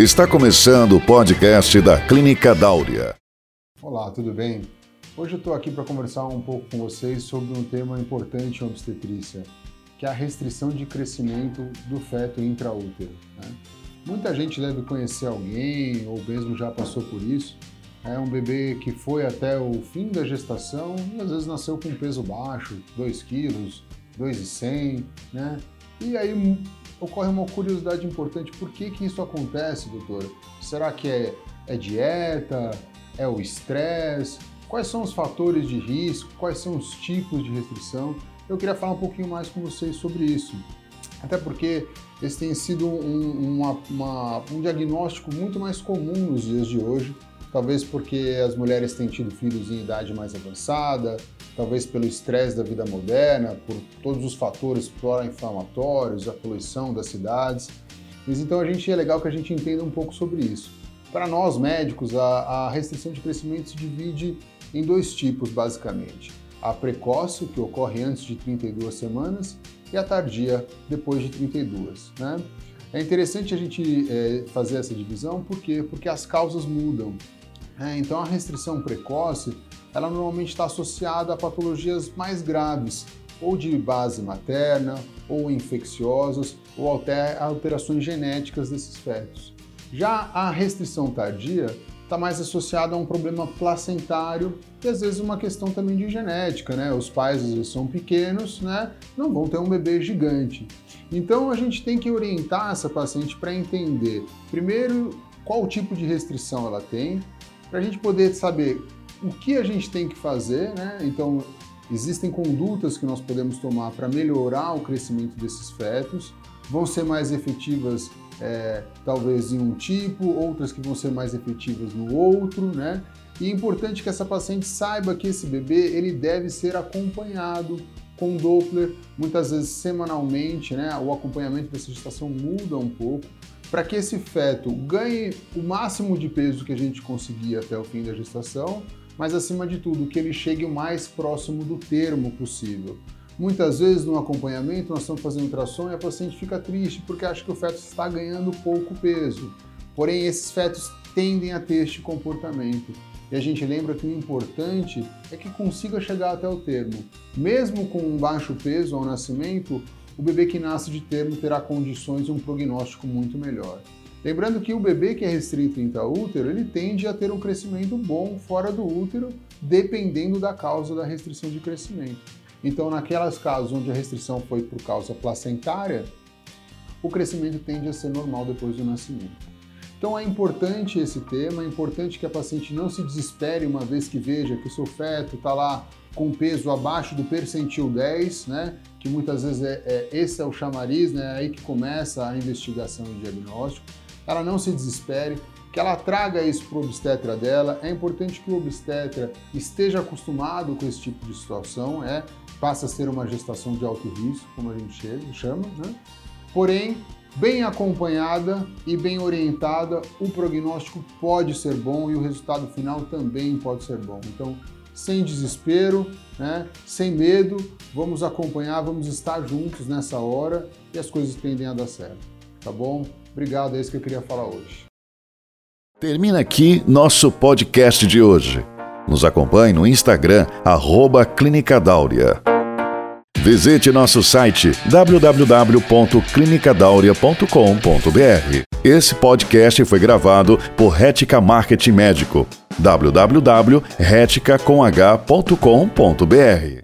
Está começando o podcast da Clínica Dáurea. Olá, tudo bem? Hoje eu estou aqui para conversar um pouco com vocês sobre um tema importante em obstetrícia, que é a restrição de crescimento do feto intraútero. Né? Muita gente deve conhecer alguém ou mesmo já passou por isso. É um bebê que foi até o fim da gestação e às vezes nasceu com peso baixo, 2 quilos, 2,100, né? E aí ocorre uma curiosidade importante. Por que, que isso acontece, doutor? Será que é, é dieta? É o estresse? Quais são os fatores de risco? Quais são os tipos de restrição? Eu queria falar um pouquinho mais com vocês sobre isso. Até porque esse tem sido um, uma, uma, um diagnóstico muito mais comum nos dias de hoje talvez porque as mulheres têm tido filhos em idade mais avançada, talvez pelo estresse da vida moderna, por todos os fatores pró-inflamatórios, a poluição das cidades. Mas então a gente é legal que a gente entenda um pouco sobre isso. Para nós médicos, a, a restrição de crescimento se divide em dois tipos, basicamente. A precoce, que ocorre antes de 32 semanas, e a tardia, depois de 32. Né? É interessante a gente é, fazer essa divisão, por quê? Porque as causas mudam. É, então a restrição precoce, ela normalmente está associada a patologias mais graves, ou de base materna, ou infecciosas, ou até alterações genéticas desses fetos. Já a restrição tardia está mais associada a um problema placentário e às vezes uma questão também de genética, né? Os pais às vezes são pequenos, né? Não vão ter um bebê gigante. Então a gente tem que orientar essa paciente para entender, primeiro, qual tipo de restrição ela tem, para a gente poder saber o que a gente tem que fazer, né? Então, existem condutas que nós podemos tomar para melhorar o crescimento desses fetos, vão ser mais efetivas é, talvez em um tipo, outras que vão ser mais efetivas no outro, né? E é importante que essa paciente saiba que esse bebê ele deve ser acompanhado com Doppler, muitas vezes semanalmente, né? O acompanhamento dessa gestação muda um pouco, para que esse feto ganhe o máximo de peso que a gente conseguir até o fim da gestação, mas acima de tudo, que ele chegue o mais próximo do termo possível. Muitas vezes no acompanhamento nós estamos fazendo ultrassom e a paciente fica triste porque acha que o feto está ganhando pouco peso. Porém, esses fetos tendem a ter este comportamento. E a gente lembra que o importante é que consiga chegar até o termo. Mesmo com um baixo peso ao nascimento, o bebê que nasce de termo terá condições e um prognóstico muito melhor. Lembrando que o bebê que é restrito intraútero, ele tende a ter um crescimento bom fora do útero, dependendo da causa da restrição de crescimento. Então, naquelas casos onde a restrição foi por causa placentária, o crescimento tende a ser normal depois do nascimento. Então é importante esse tema, é importante que a paciente não se desespere uma vez que veja que o seu feto está lá com peso abaixo do percentil 10, né? Que muitas vezes é, é, esse é o chamariz, né? É aí que começa a investigação e diagnóstico. Ela não se desespere, que ela traga isso para o obstetra dela. É importante que o obstetra esteja acostumado com esse tipo de situação, é passa a ser uma gestação de alto risco, como a gente chama, né? Porém, bem acompanhada e bem orientada, o prognóstico pode ser bom e o resultado final também pode ser bom. Então, sem desespero, né? sem medo, vamos acompanhar, vamos estar juntos nessa hora e as coisas tendem a dar certo. Tá bom? Obrigado, é isso que eu queria falar hoje. Termina aqui nosso podcast de hoje. Nos acompanhe no Instagram, arroba Clínica Dáurea. Visite nosso site www.clinicadaurea.com.br. Esse podcast foi gravado por Rética Marketing Médico www.retica.com.br